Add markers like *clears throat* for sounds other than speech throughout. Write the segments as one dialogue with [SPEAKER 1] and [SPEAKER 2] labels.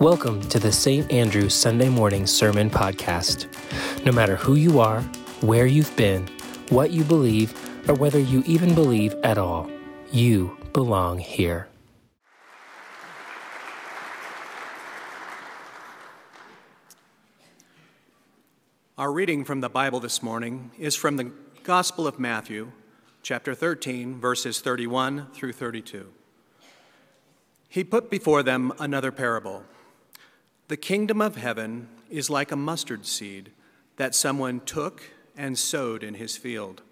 [SPEAKER 1] Welcome to the St. Andrew Sunday Morning Sermon Podcast. No matter who you are, where you've been, what you believe, or whether you even believe at all, you belong here.
[SPEAKER 2] Our reading from the Bible this morning is from the Gospel of Matthew, chapter 13, verses 31 through 32. He put before them another parable. The kingdom of heaven is like a mustard seed that someone took and sowed in his field.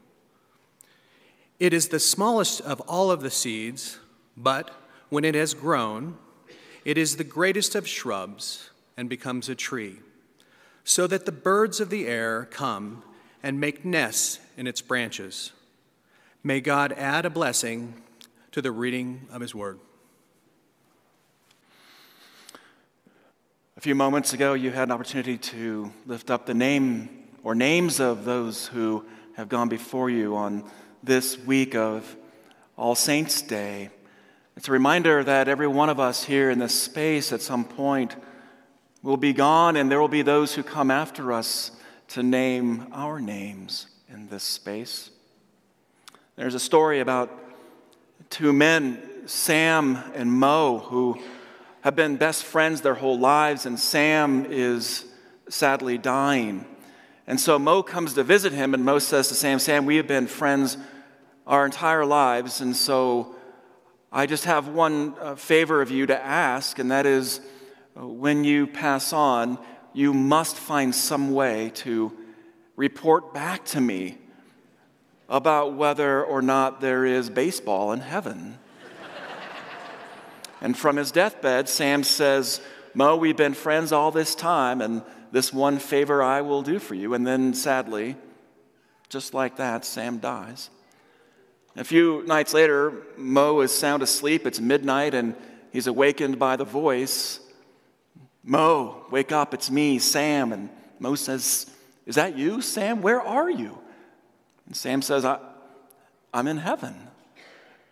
[SPEAKER 2] It is the smallest of all of the seeds, but when it has grown, it is the greatest of shrubs and becomes a tree, so that the birds of the air come and make nests in its branches. May God add a blessing to the reading of his word.
[SPEAKER 3] A few moments ago, you had an opportunity to lift up the name or names of those who have gone before you on this week of All Saints' Day. It's a reminder that every one of us here in this space at some point will be gone, and there will be those who come after us to name our names in this space. There's a story about two men, Sam and Mo, who have been best friends their whole lives, and Sam is sadly dying. And so Mo comes to visit him, and Mo says to Sam, Sam, we have been friends our entire lives, and so I just have one uh, favor of you to ask, and that is uh, when you pass on, you must find some way to report back to me about whether or not there is baseball in heaven. And from his deathbed, Sam says, Mo, we've been friends all this time, and this one favor I will do for you. And then, sadly, just like that, Sam dies. A few nights later, Mo is sound asleep. It's midnight, and he's awakened by the voice Mo, wake up, it's me, Sam. And Mo says, Is that you, Sam? Where are you? And Sam says, I, I'm in heaven,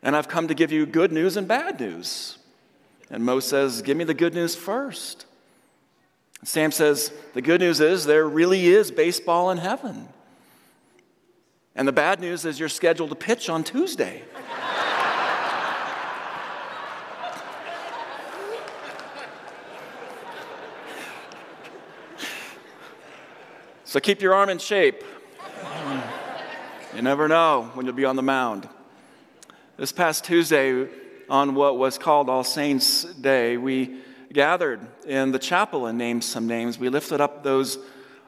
[SPEAKER 3] and I've come to give you good news and bad news. And Mo says, Give me the good news first. Sam says, The good news is there really is baseball in heaven. And the bad news is you're scheduled to pitch on Tuesday. so keep your arm in shape. You never know when you'll be on the mound. This past Tuesday, on what was called All Saints' Day, we gathered in the chapel and named some names. We lifted up those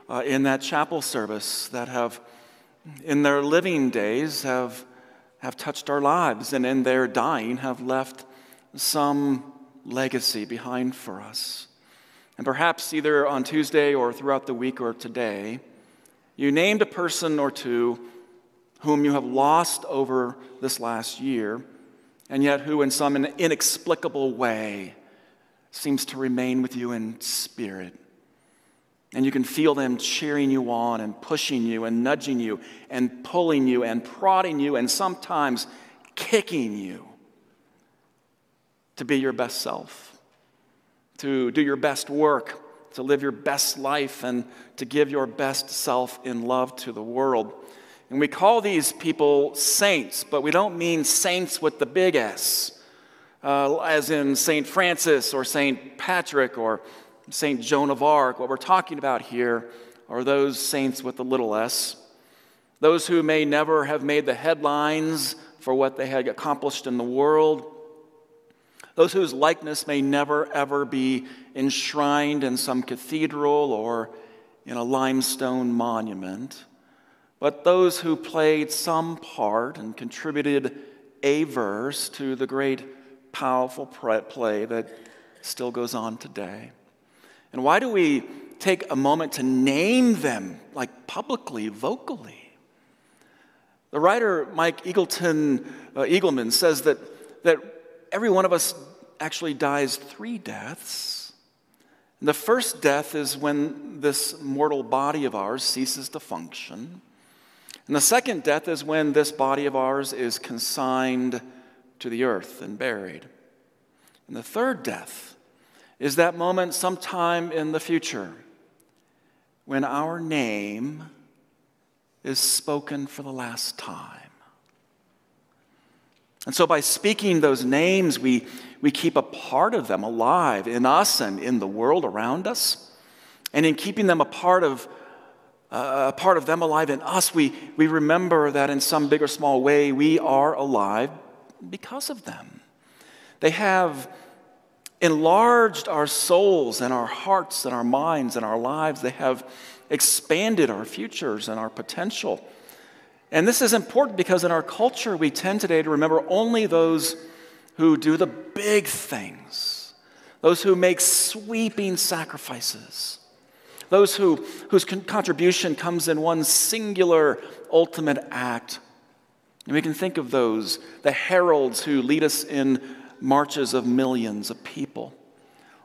[SPEAKER 3] uh, in that chapel service that have, in their living days, have, have touched our lives, and in their dying, have left some legacy behind for us. And perhaps either on Tuesday or throughout the week or today, you named a person or two whom you have lost over this last year and yet who, in some inexplicable way, seems to remain with you in spirit. And you can feel them cheering you on and pushing you and nudging you and pulling you and prodding you and sometimes kicking you to be your best self, to do your best work, to live your best life, and to give your best self in love to the world. And we call these people saints, but we don't mean saints with the big S, uh, as in St. Francis or St. Patrick or St. Joan of Arc. What we're talking about here are those saints with the little s, those who may never have made the headlines for what they had accomplished in the world, those whose likeness may never ever be enshrined in some cathedral or in a limestone monument but those who played some part and contributed a verse to the great, powerful play that still goes on today. And why do we take a moment to name them, like publicly, vocally? The writer Mike Eagleton, uh, Eagleman says that, that every one of us actually dies three deaths. And the first death is when this mortal body of ours ceases to function. And the second death is when this body of ours is consigned to the earth and buried. And the third death is that moment sometime in the future when our name is spoken for the last time. And so, by speaking those names, we, we keep a part of them alive in us and in the world around us. And in keeping them a part of, a part of them alive in us, we, we remember that in some big or small way, we are alive because of them. They have enlarged our souls and our hearts and our minds and our lives. They have expanded our futures and our potential. And this is important because in our culture, we tend today to remember only those who do the big things, those who make sweeping sacrifices, those who, whose contribution comes in one singular ultimate act. And we can think of those, the heralds who lead us in marches of millions of people,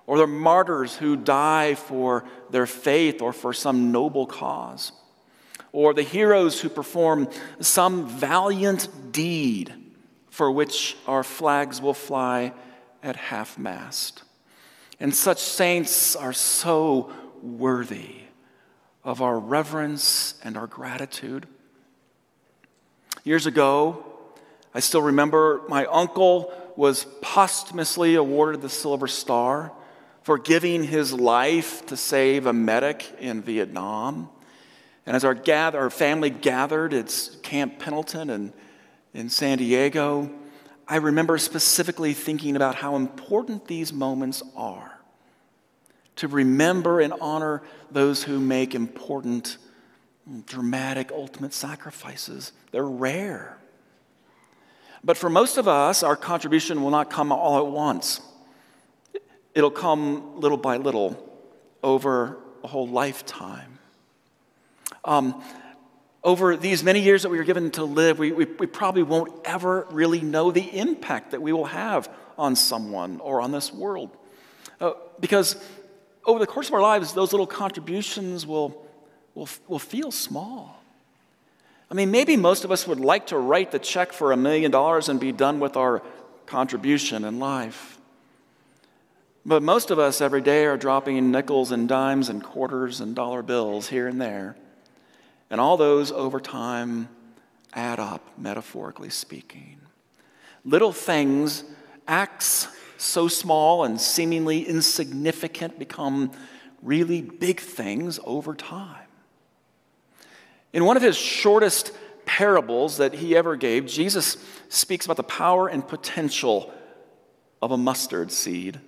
[SPEAKER 3] or the martyrs who die for their faith or for some noble cause or the heroes who perform some valiant deed for which our flags will fly at half mast. And such saints are so worthy of our reverence and our gratitude. Years ago, I still remember my uncle was posthumously awarded the Silver Star for giving his life to save a medic in Vietnam. And as our, gather, our family gathered at Camp Pendleton and in San Diego, I remember specifically thinking about how important these moments are to remember and honor those who make important, dramatic, ultimate sacrifices. They're rare. But for most of us, our contribution will not come all at once. It'll come little by little over a whole lifetime. Um, over these many years that we are given to live, we, we, we, probably won't ever really know the impact that we will have on someone or on this world. Uh, because over the course of our lives, those little contributions will, will, will feel small. I mean, maybe most of us would like to write the check for a million dollars and be done with our contribution in life. But most of us every day are dropping nickels and dimes and quarters and dollar bills here and there. And all those over time add up, metaphorically speaking. Little things, acts so small and seemingly insignificant, become really big things over time. In one of his shortest parables that he ever gave, Jesus speaks about the power and potential of a mustard seed.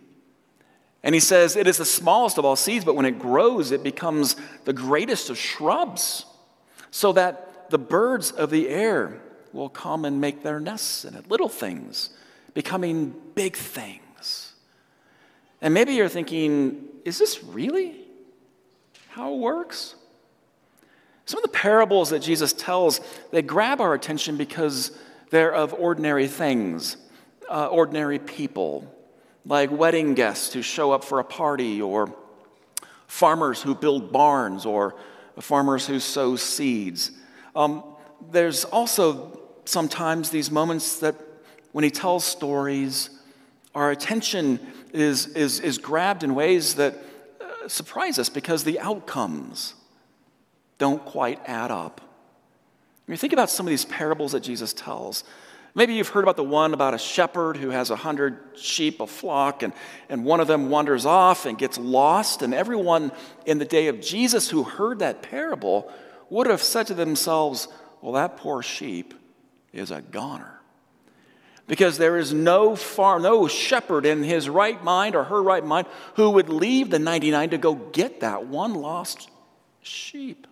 [SPEAKER 3] And he says, It is the smallest of all seeds, but when it grows, it becomes the greatest of shrubs so that the birds of the air will come and make their nests in it. Little things becoming big things. And maybe you're thinking, is this really how it works? Some of the parables that Jesus tells, they grab our attention because they're of ordinary things, uh, ordinary people, like wedding guests who show up for a party, or farmers who build barns, or farmers who sow seeds. Um, there's also sometimes these moments that when he tells stories, our attention is, is, is grabbed in ways that uh, surprise us because the outcomes don't quite add up. When you think about some of these parables that Jesus tells, Maybe you've heard about the one about a shepherd who has a hundred sheep, a flock, and, and one of them wanders off and gets lost. And everyone in the day of Jesus who heard that parable would have said to themselves, Well, that poor sheep is a goner. Because there is no farm, no shepherd in his right mind or her right mind who would leave the 99 to go get that one lost sheep.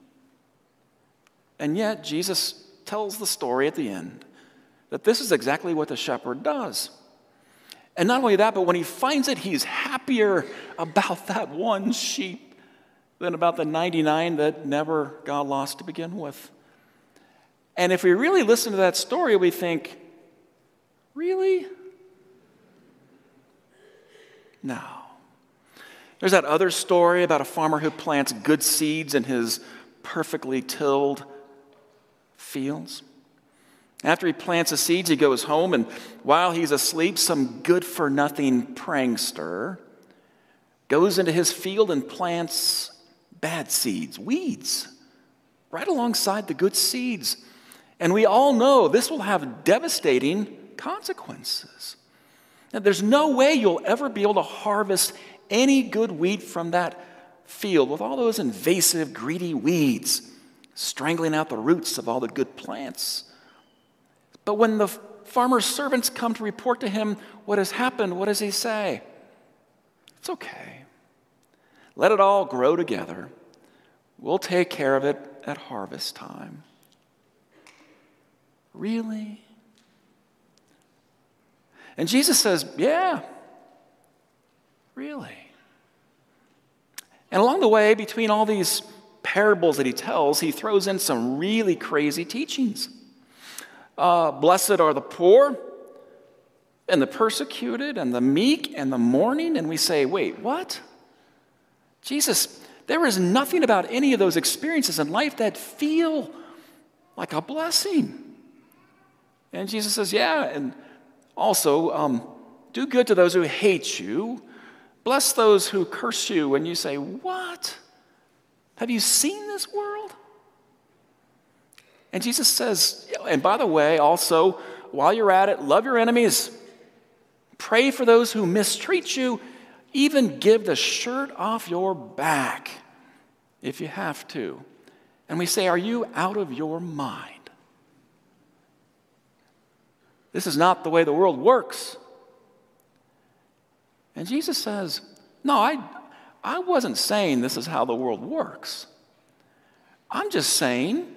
[SPEAKER 3] And yet, Jesus tells the story at the end that this is exactly what the shepherd does. And not only that, but when he finds it, he's happier about that one sheep than about the 99 that never got lost to begin with. And if we really listen to that story, we think, really? No. There's that other story about a farmer who plants good seeds in his perfectly tilled fields. After he plants the seeds, he goes home, and while he's asleep, some good for nothing prankster goes into his field and plants bad seeds, weeds, right alongside the good seeds. And we all know this will have devastating consequences. Now, there's no way you'll ever be able to harvest any good wheat from that field with all those invasive, greedy weeds strangling out the roots of all the good plants. But when the farmer's servants come to report to him what has happened, what does he say? It's okay. Let it all grow together. We'll take care of it at harvest time. Really? And Jesus says, Yeah, really. And along the way, between all these parables that he tells, he throws in some really crazy teachings. Uh, blessed are the poor and the persecuted and the meek and the mourning. And we say, wait, what? Jesus, there is nothing about any of those experiences in life that feel like a blessing. And Jesus says, yeah, and also um, do good to those who hate you, bless those who curse you. And you say, what? Have you seen this world? And Jesus says, and by the way, also, while you're at it, love your enemies, pray for those who mistreat you, even give the shirt off your back if you have to. And we say, Are you out of your mind? This is not the way the world works. And Jesus says, No, I, I wasn't saying this is how the world works. I'm just saying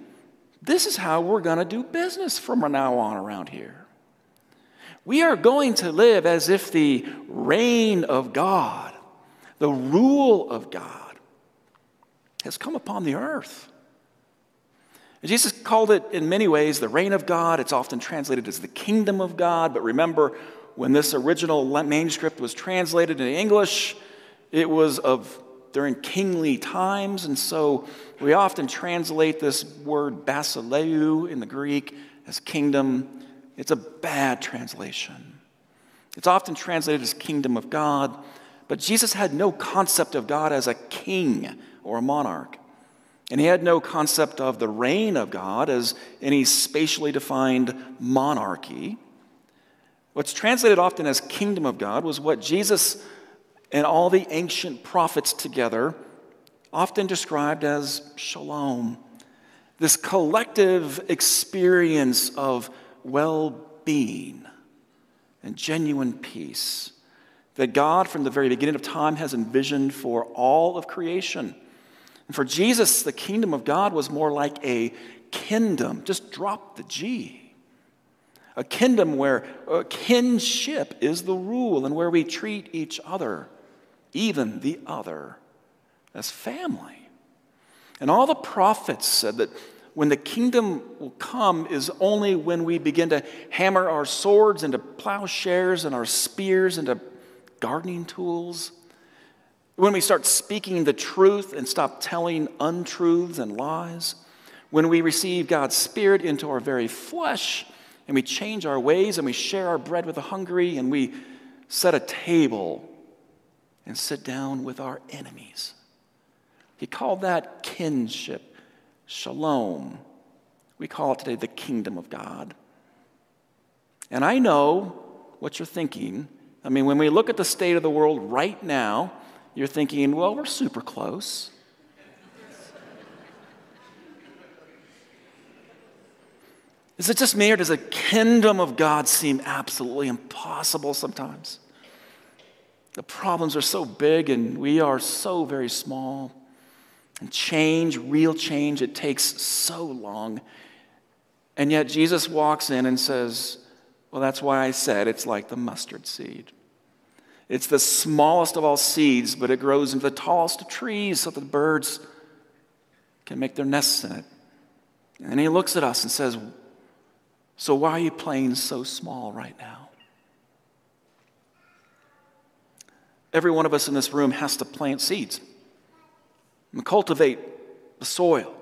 [SPEAKER 3] this is how we're going to do business from now on around here. We are going to live as if the reign of God, the rule of God, has come upon the earth. Jesus called it in many ways the reign of God. It's often translated as the kingdom of God. But remember, when this original manuscript was translated into English, it was of during kingly times. And so we often translate this word basileia in the Greek as kingdom. It's a bad translation. It's often translated as kingdom of God, but Jesus had no concept of God as a king or a monarch. And he had no concept of the reign of God as any spatially defined monarchy. What's translated often as kingdom of God was what Jesus and all the ancient prophets together often described as shalom, this collective experience of well being and genuine peace that God, from the very beginning of time, has envisioned for all of creation. And for Jesus, the kingdom of God was more like a kin-dom. Just drop the G. A kin-dom where a kinship is the rule and where we treat each other, even the other, as family. And all the prophets said that when the kingdom will come is only when we begin to hammer our swords into plowshares and our spears into gardening tools when we start speaking the truth and stop telling untruths and lies, when we receive God's Spirit into our very flesh and we change our ways and we share our bread with the hungry and we set a table and sit down with our enemies. He called that kinship, shalom. We call it today the kingdom of God. And I know what you're thinking. I mean, when we look at the state of the world right now, you're thinking, well, we're super close. Is it just me, or does the kingdom of God seem absolutely impossible sometimes? The problems are so big, and we are so very small. And change, real change, it takes so long. And yet Jesus walks in and says, Well, that's why I said it's like the mustard seed. It's the smallest of all seeds, but it grows into the tallest of trees so that the birds can make their nests in it. And he looks at us and says, So why are you playing so small right now? Every one of us in this room has to plant seeds and cultivate the soil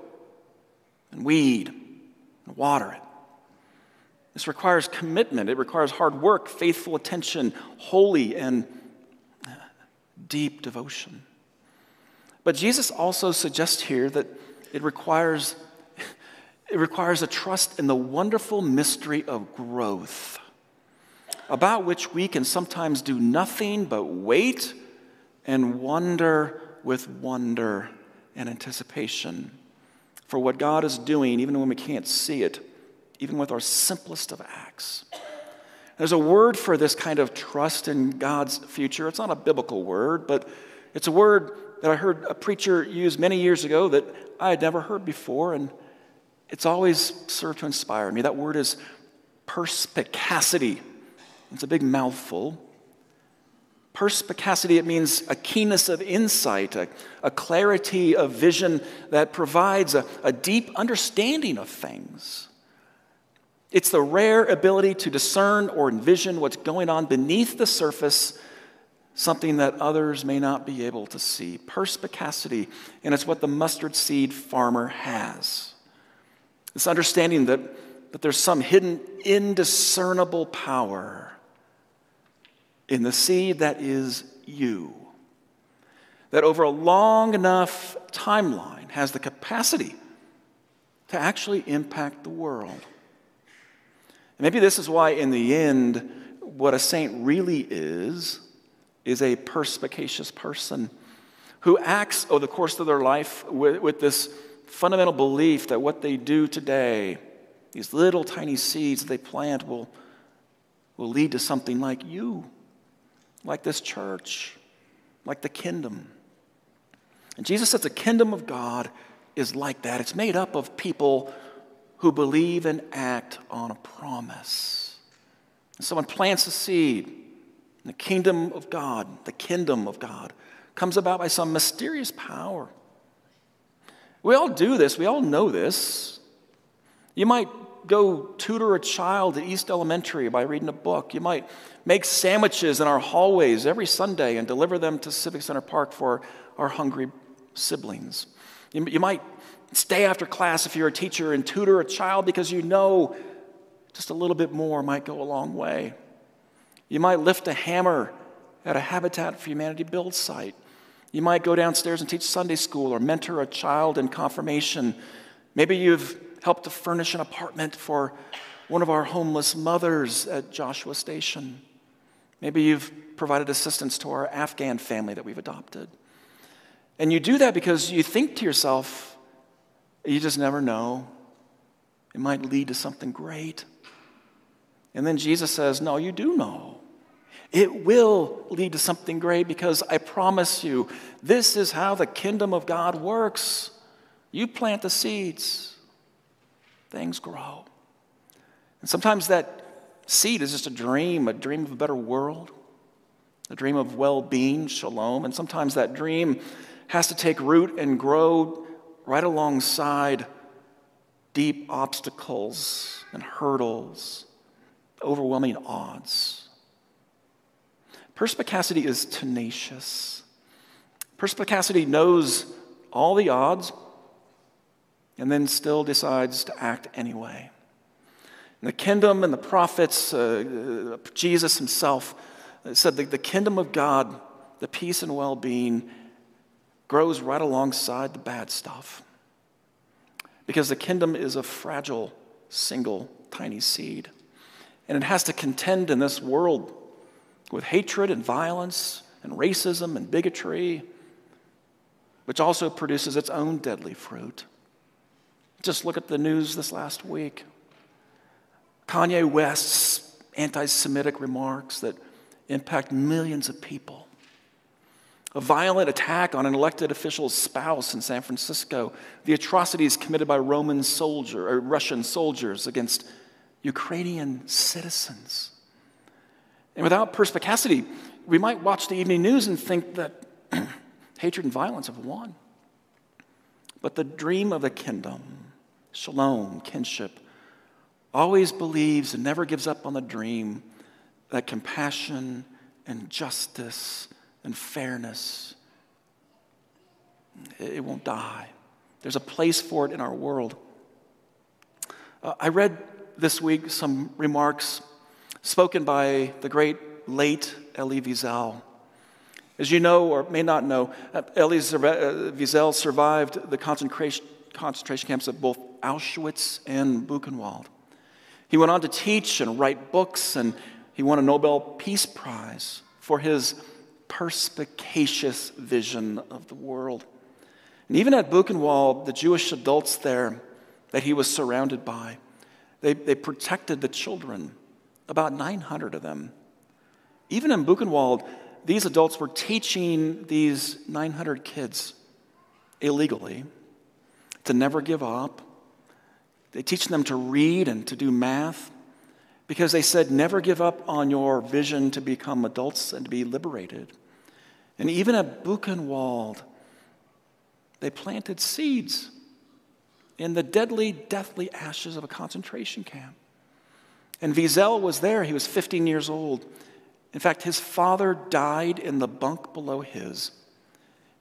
[SPEAKER 3] and weed and water it. This requires commitment, it requires hard work, faithful attention, holy and deep devotion. But Jesus also suggests here that it requires, *laughs* it requires a trust in the wonderful mystery of growth, about which we can sometimes do nothing but wait and wonder with wonder and anticipation for what God is doing, even when we can't see it, even with our simplest of acts. There's a word for this kind of trust in God's future. It's not a biblical word, but it's a word that I heard a preacher use many years ago that I had never heard before, and it's always served to inspire me. That word is perspicacity. It's a big mouthful. Perspicacity, it means a keenness of insight, a, a clarity of vision that provides a, a deep understanding of things. It's the rare ability to discern or envision what's going on beneath the surface, something that others may not be able to see. Perspicacity, and it's what the mustard seed farmer has. This understanding that, that there's some hidden, indiscernible power in the seed that is you. That over a long enough timeline has the capacity to actually impact the world. Maybe this is why, in the end, what a saint really is, is a perspicacious person who acts over the course of their life with, with this fundamental belief that what they do today, these little tiny seeds they plant, will, will lead to something like you, like this church, like the kingdom. And Jesus says the kingdom of God is like that. It's made up of people who believe and act on a promise. Someone plants a seed, the kingdom of God, the kingdom of God, comes about by some mysterious power. We all do this, we all know this. You might go tutor a child at East Elementary by reading a book. You might make sandwiches in our hallways every Sunday and deliver them to Civic Center Park for our hungry siblings. You, you might Stay after class if you're a teacher and tutor a child because you know just a little bit more might go a long way. You might lift a hammer at a Habitat for Humanity build site. You might go downstairs and teach Sunday school or mentor a child in confirmation. Maybe you've helped to furnish an apartment for one of our homeless mothers at Joshua Station. Maybe you've provided assistance to our Afghan family that we've adopted. And you do that because you think to yourself, you just never know. It might lead to something great. And then Jesus says, No, you do know. It will lead to something great because I promise you, this is how the kingdom of God works. You plant the seeds, things grow. And sometimes that seed is just a dream, a dream of a better world, a dream of well being, shalom. And sometimes that dream has to take root and grow right alongside deep obstacles and hurdles, overwhelming odds. Perspicacity is tenacious. Perspicacity knows all the odds and then still decides to act anyway. And the kingdom and the prophets, uh, Jesus himself said that the kingdom of God, the peace and well being, grows right alongside the bad stuff. Because the kingdom is a fragile, single, tiny seed. And it has to contend in this world with hatred and violence and racism and bigotry, which also produces its own deadly fruit. Just look at the news this last week. Kanye West's anti Semitic remarks that impact millions of people a violent attack on an elected official's spouse in San Francisco, the atrocities committed by Roman soldier or Russian soldiers against Ukrainian citizens. And without perspicacity, we might watch the evening news and think that *clears throat* hatred and violence have won. But the dream of the kingdom, shalom, kinship, always believes and never gives up on the dream that compassion and justice and fairness. It won't die. There's a place for it in our world. Uh, I read this week some remarks spoken by the great late Elie Wiesel. As you know or may not know, uh, Elie uh, Wiesel survived the concentration, concentration camps of both Auschwitz and Buchenwald. He went on to teach and write books, and he won a Nobel Peace Prize for his perspicacious vision of the world. And even at Buchenwald, the Jewish adults there that he was surrounded by, they, they protected the children, about 900 of them. Even in Buchenwald, these adults were teaching these 900 kids illegally to never give up. They teach them to read and to do math because they said, never give up on your vision to become adults and to be liberated. And even at Buchenwald, they planted seeds in the deadly, deathly ashes of a concentration camp. And Wiesel was there. He was 15 years old. In fact, his father died in the bunk below his.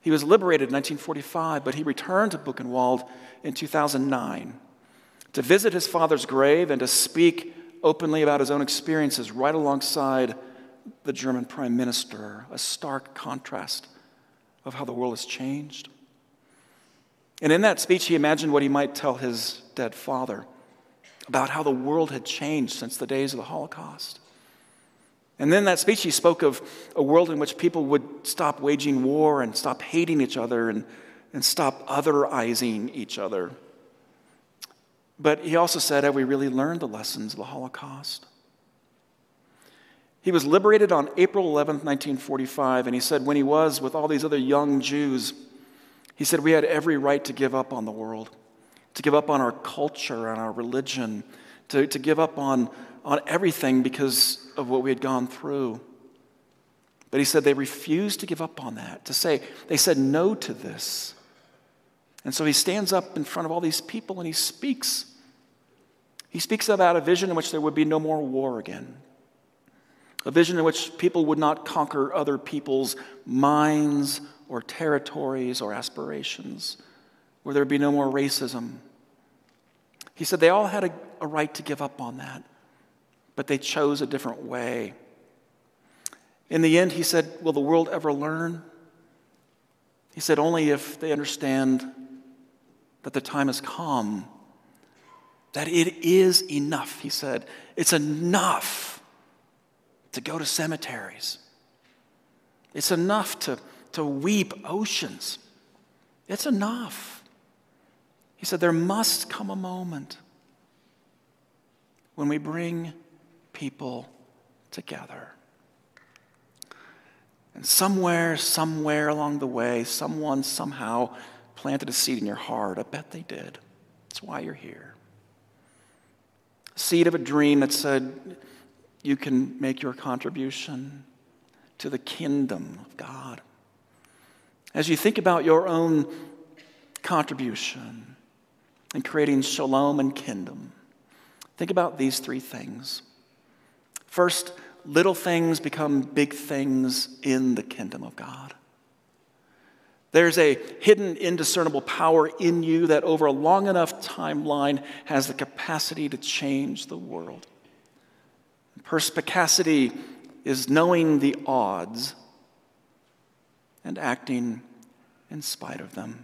[SPEAKER 3] He was liberated in 1945, but he returned to Buchenwald in 2009 to visit his father's grave and to speak openly about his own experiences right alongside the German prime minister, a stark contrast of how the world has changed. And in that speech, he imagined what he might tell his dead father about how the world had changed since the days of the Holocaust. And then that speech, he spoke of a world in which people would stop waging war and stop hating each other and, and stop otherizing each other. But he also said, Have we really learned the lessons of the Holocaust? He was liberated on April 11, 1945, and he said, when he was with all these other young Jews, he said, We had every right to give up on the world, to give up on our culture and our religion, to, to give up on, on everything because of what we had gone through. But he said they refused to give up on that, to say, they said no to this. And so he stands up in front of all these people and he speaks. He speaks about a vision in which there would be no more war again, a vision in which people would not conquer other people's minds or territories or aspirations, where there'd be no more racism. He said they all had a, a right to give up on that, but they chose a different way. In the end, he said, Will the world ever learn? He said, Only if they understand that the time has come, that it is enough, he said. It's enough to go to cemeteries. It's enough to to weep oceans. It's enough. He said, There must come a moment when we bring people together. And somewhere, somewhere along the way, someone somehow planted a seed in your heart. I bet they did. That's why you're here. Seed of a dream that said, You can make your contribution to the kingdom of God. As you think about your own contribution in creating shalom and kingdom, think about these three things. First, little things become big things in the kingdom of God. There's a hidden, indiscernible power in you that, over a long enough timeline, has the capacity to change the world. Perspicacity is knowing the odds and acting in spite of them.